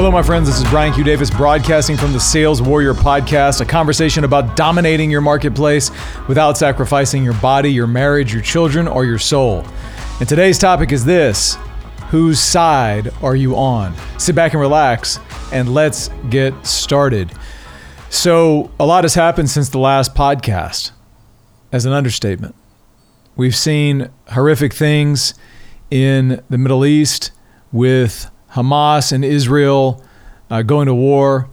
Hello, my friends. This is Brian Q. Davis broadcasting from the Sales Warrior podcast, a conversation about dominating your marketplace without sacrificing your body, your marriage, your children, or your soul. And today's topic is this Whose side are you on? Sit back and relax, and let's get started. So, a lot has happened since the last podcast, as an understatement. We've seen horrific things in the Middle East with Hamas and Israel uh, going to war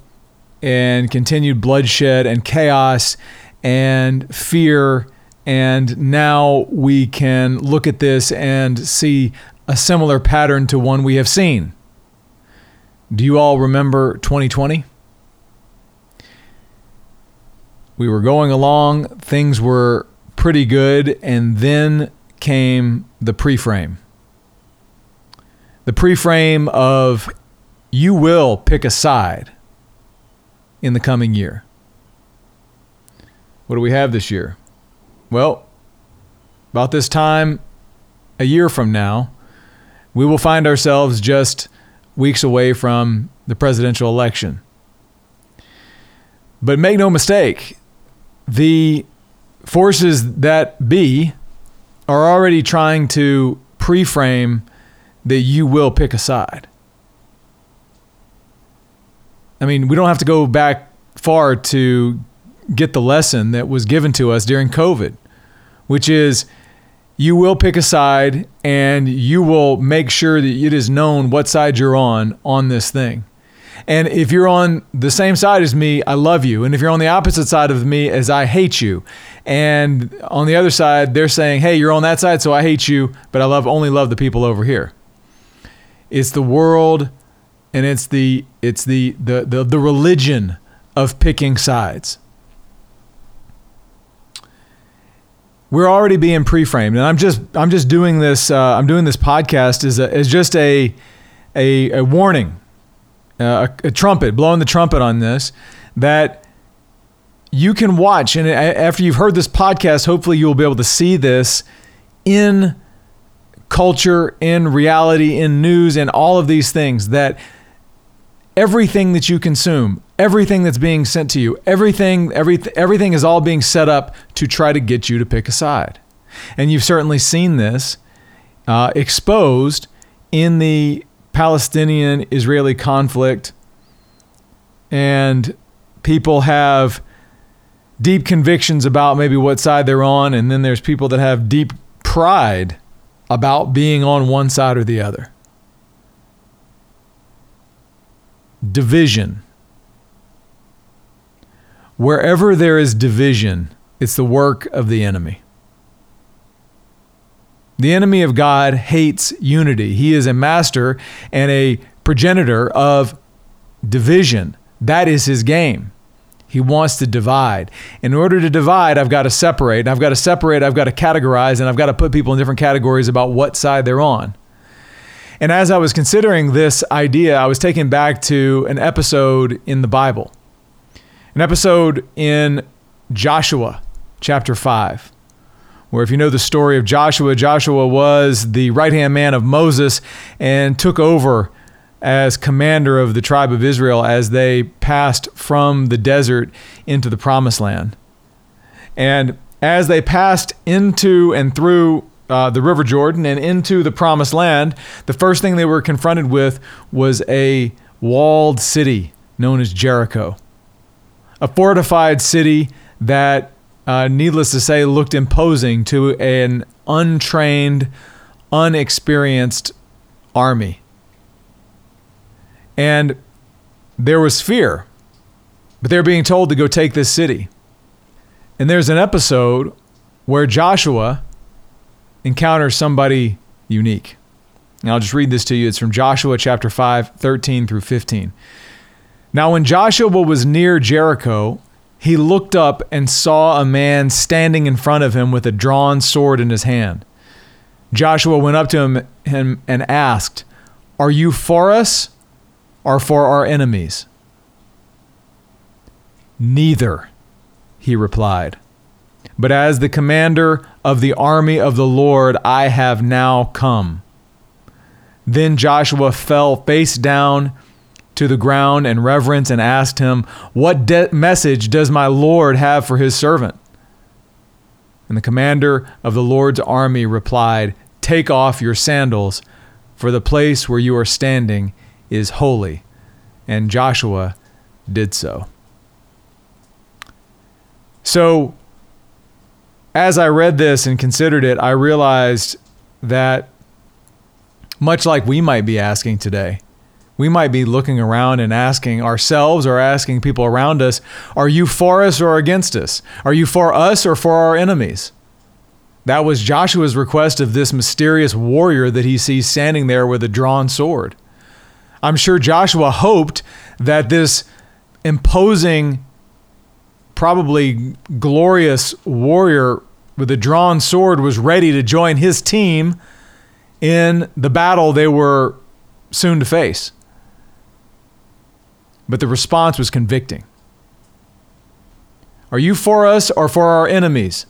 and continued bloodshed and chaos and fear. And now we can look at this and see a similar pattern to one we have seen. Do you all remember 2020? We were going along, things were pretty good, and then came the pre frame the pre-frame of you will pick a side in the coming year. What do we have this year? Well, about this time a year from now, we will find ourselves just weeks away from the presidential election. But make no mistake, the forces that be are already trying to pre frame that you will pick a side. I mean, we don't have to go back far to get the lesson that was given to us during COVID, which is you will pick a side and you will make sure that it is known what side you're on on this thing. And if you're on the same side as me, I love you. And if you're on the opposite side of me as I hate you. And on the other side, they're saying, "Hey, you're on that side, so I hate you, but I love only love the people over here." It's the world and it's the it's the the the, the religion of picking sides. We're already being pre-framed, and I'm just I'm just doing this uh, I'm doing this podcast as a, as just a a, a warning, uh, a, a trumpet, blowing the trumpet on this that you can watch and after you've heard this podcast hopefully you'll be able to see this in culture, in reality, in news, and all of these things that everything that you consume, everything that's being sent to you, everything, every, everything is all being set up to try to get you to pick a side. And you've certainly seen this uh, exposed in the Palestinian Israeli conflict. And people have deep convictions about maybe what side they're on. And then there's people that have deep pride about being on one side or the other. Division. Wherever there is division, it's the work of the enemy. The enemy of God hates unity. He is a master and a progenitor of division. That is his game. He wants to divide. In order to divide, I've got to separate. And I've got to separate, I've got to categorize, and I've got to put people in different categories about what side they're on. And as I was considering this idea, I was taken back to an episode in the Bible, an episode in Joshua chapter 5 where if you know the story of Joshua, Joshua was the right hand man of Moses and took over as commander of the tribe of Israel as they passed from the desert into the promised land. And as they passed into and through uh, the River Jordan and into the promised land, the first thing they were confronted with was a walled city known as Jericho. A fortified city that, uh, needless to say, looked imposing to an untrained, unexperienced army. And there was fear, but they're being told to go take this city. And there's an episode where Joshua encounters somebody unique. And I'll just read this to you. It's from Joshua chapter 5, 13 through 15. Now, when Joshua was near Jericho, he looked up and saw a man standing in front of him with a drawn sword in his hand. Joshua went up to him, and asked, Are you for us are for our enemies? Neither, he replied. But as the commander of the army of the Lord, I have now come. Then Joshua fell face down to the ground in reverence and asked him, What de- message does my Lord have for his servant? And the commander of the Lord's army replied, Take off your sandals, for the place where you are standing is holy. And Joshua did so. So, as I read this and considered it, I realized that much like we might be asking today, we might be looking around and asking ourselves or asking people around us, Are you for us or against us? Are you for us or for our enemies? That was Joshua's request of this mysterious warrior that he sees standing there with a drawn sword. I'm sure Joshua hoped that this imposing, probably glorious warrior with a drawn sword was ready to join his team in the battle they were soon to face. But the response was convicting. Are you for us or for our enemies?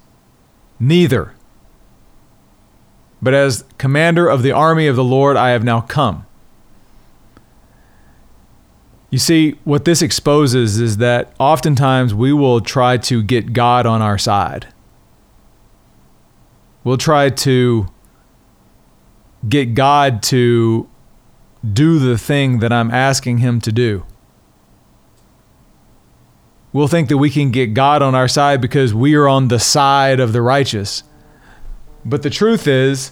Neither. But as commander of the army of the Lord, I have now come. You see, what this exposes is that oftentimes we will try to get God on our side. We'll try to get God to do the thing that I'm asking him to do. We'll think that we can get God on our side because we are on the side of the righteous. But the truth is,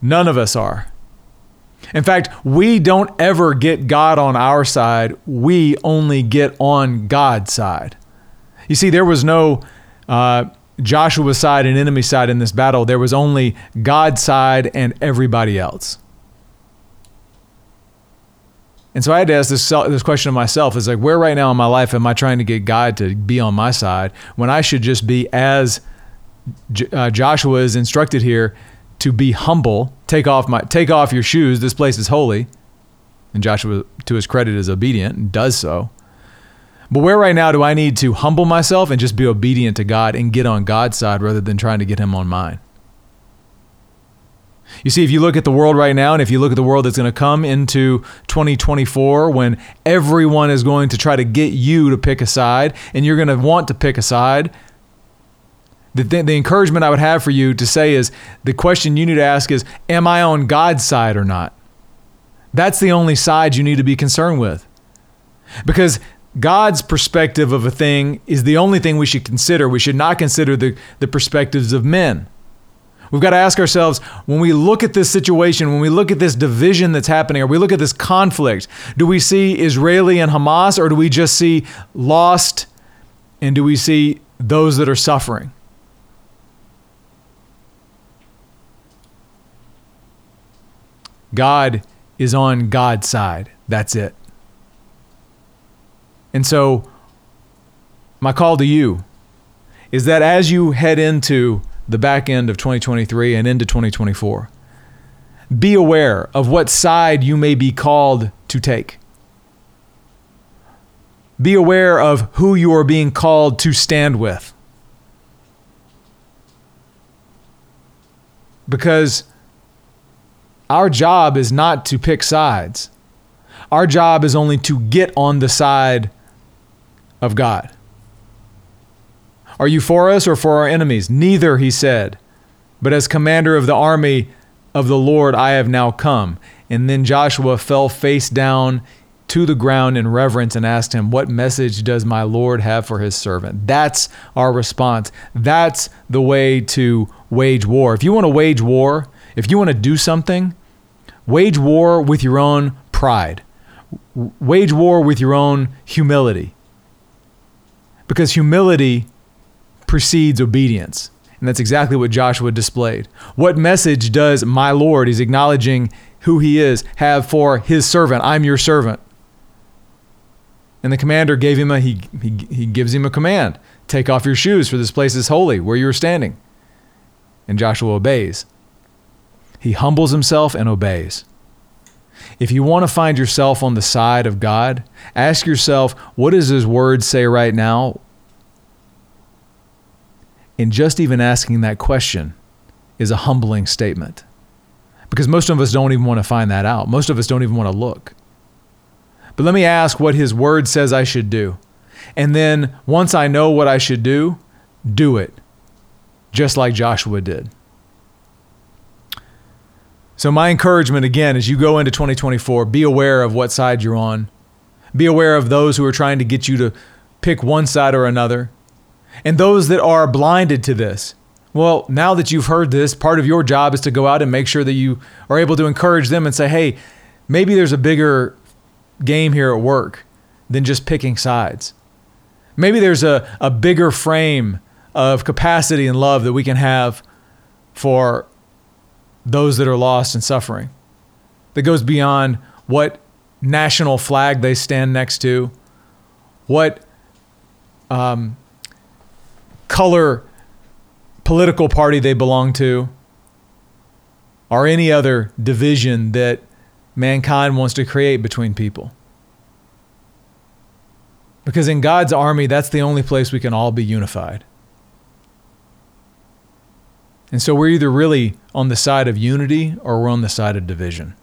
none of us are. In fact, we don't ever get God on our side, we only get on God's side. You see, there was no uh, Joshua's side and enemy side in this battle. There was only God's side and everybody else. And so I had to ask this, this question of myself is like, where right now in my life am I trying to get God to be on my side when I should just be as uh, Joshua is instructed here to be humble, take off my take off your shoes. This place is holy. And Joshua, to his credit, is obedient and does so. But where right now do I need to humble myself and just be obedient to God and get on God's side rather than trying to get him on mine? You see, if you look at the world right now, and if you look at the world that's going to come into 2024, when everyone is going to try to get you to pick a side, and you're going to want to pick a side, the, th- the encouragement I would have for you to say is the question you need to ask is, Am I on God's side or not? That's the only side you need to be concerned with. Because God's perspective of a thing is the only thing we should consider. We should not consider the, the perspectives of men. We've got to ask ourselves when we look at this situation, when we look at this division that's happening, or we look at this conflict, do we see Israeli and Hamas, or do we just see lost and do we see those that are suffering? God is on God's side. That's it. And so, my call to you is that as you head into the back end of 2023 and into 2024, be aware of what side you may be called to take. Be aware of who you are being called to stand with. Because our job is not to pick sides. Our job is only to get on the side of God. Are you for us or for our enemies? Neither, he said. But as commander of the army of the Lord, I have now come. And then Joshua fell face down to the ground in reverence and asked him, What message does my Lord have for his servant? That's our response. That's the way to wage war. If you want to wage war, if you want to do something, Wage war with your own pride. Wage war with your own humility. Because humility precedes obedience. And that's exactly what Joshua displayed. What message does my Lord, he's acknowledging who he is, have for his servant? I'm your servant. And the commander gave him a, he, he, he gives him a command take off your shoes, for this place is holy, where you are standing. And Joshua obeys. He humbles himself and obeys. If you want to find yourself on the side of God, ask yourself, what does His Word say right now? And just even asking that question is a humbling statement. because most of us don't even want to find that out. Most of us don't even want to look. But let me ask what his word says I should do. And then once I know what I should do, do it, just like Joshua did. So, my encouragement again as you go into 2024, be aware of what side you're on. Be aware of those who are trying to get you to pick one side or another. And those that are blinded to this. Well, now that you've heard this, part of your job is to go out and make sure that you are able to encourage them and say, hey, maybe there's a bigger game here at work than just picking sides. Maybe there's a, a bigger frame of capacity and love that we can have for those that are lost and suffering that goes beyond what national flag they stand next to, what um, color political party they belong to, or any other division that mankind wants to create between people. Because in God's army, that's the only place we can all be unified. And so we're either really on the side of unity or we're on the side of division.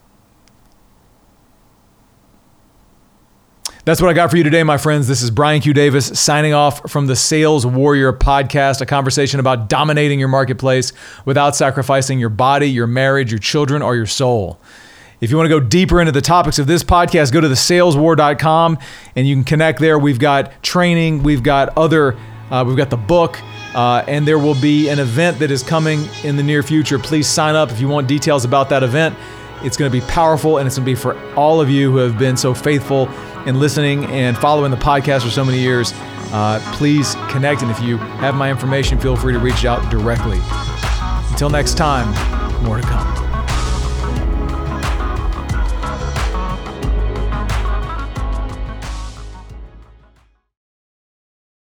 That's what I got for you today, my friends. This is Brian Q. Davis signing off from the Sales Warrior podcast, a conversation about dominating your marketplace without sacrificing your body, your marriage, your children, or your soul. If you want to go deeper into the topics of this podcast, go to thesaleswar.com and you can connect there. We've got training, we've got other, uh, we've got the book, uh, and there will be an event that is coming in the near future. Please sign up if you want details about that event. It's going to be powerful and it's going to be for all of you who have been so faithful in listening and following the podcast for so many years. Uh, please connect. And if you have my information, feel free to reach out directly. Until next time, more to come.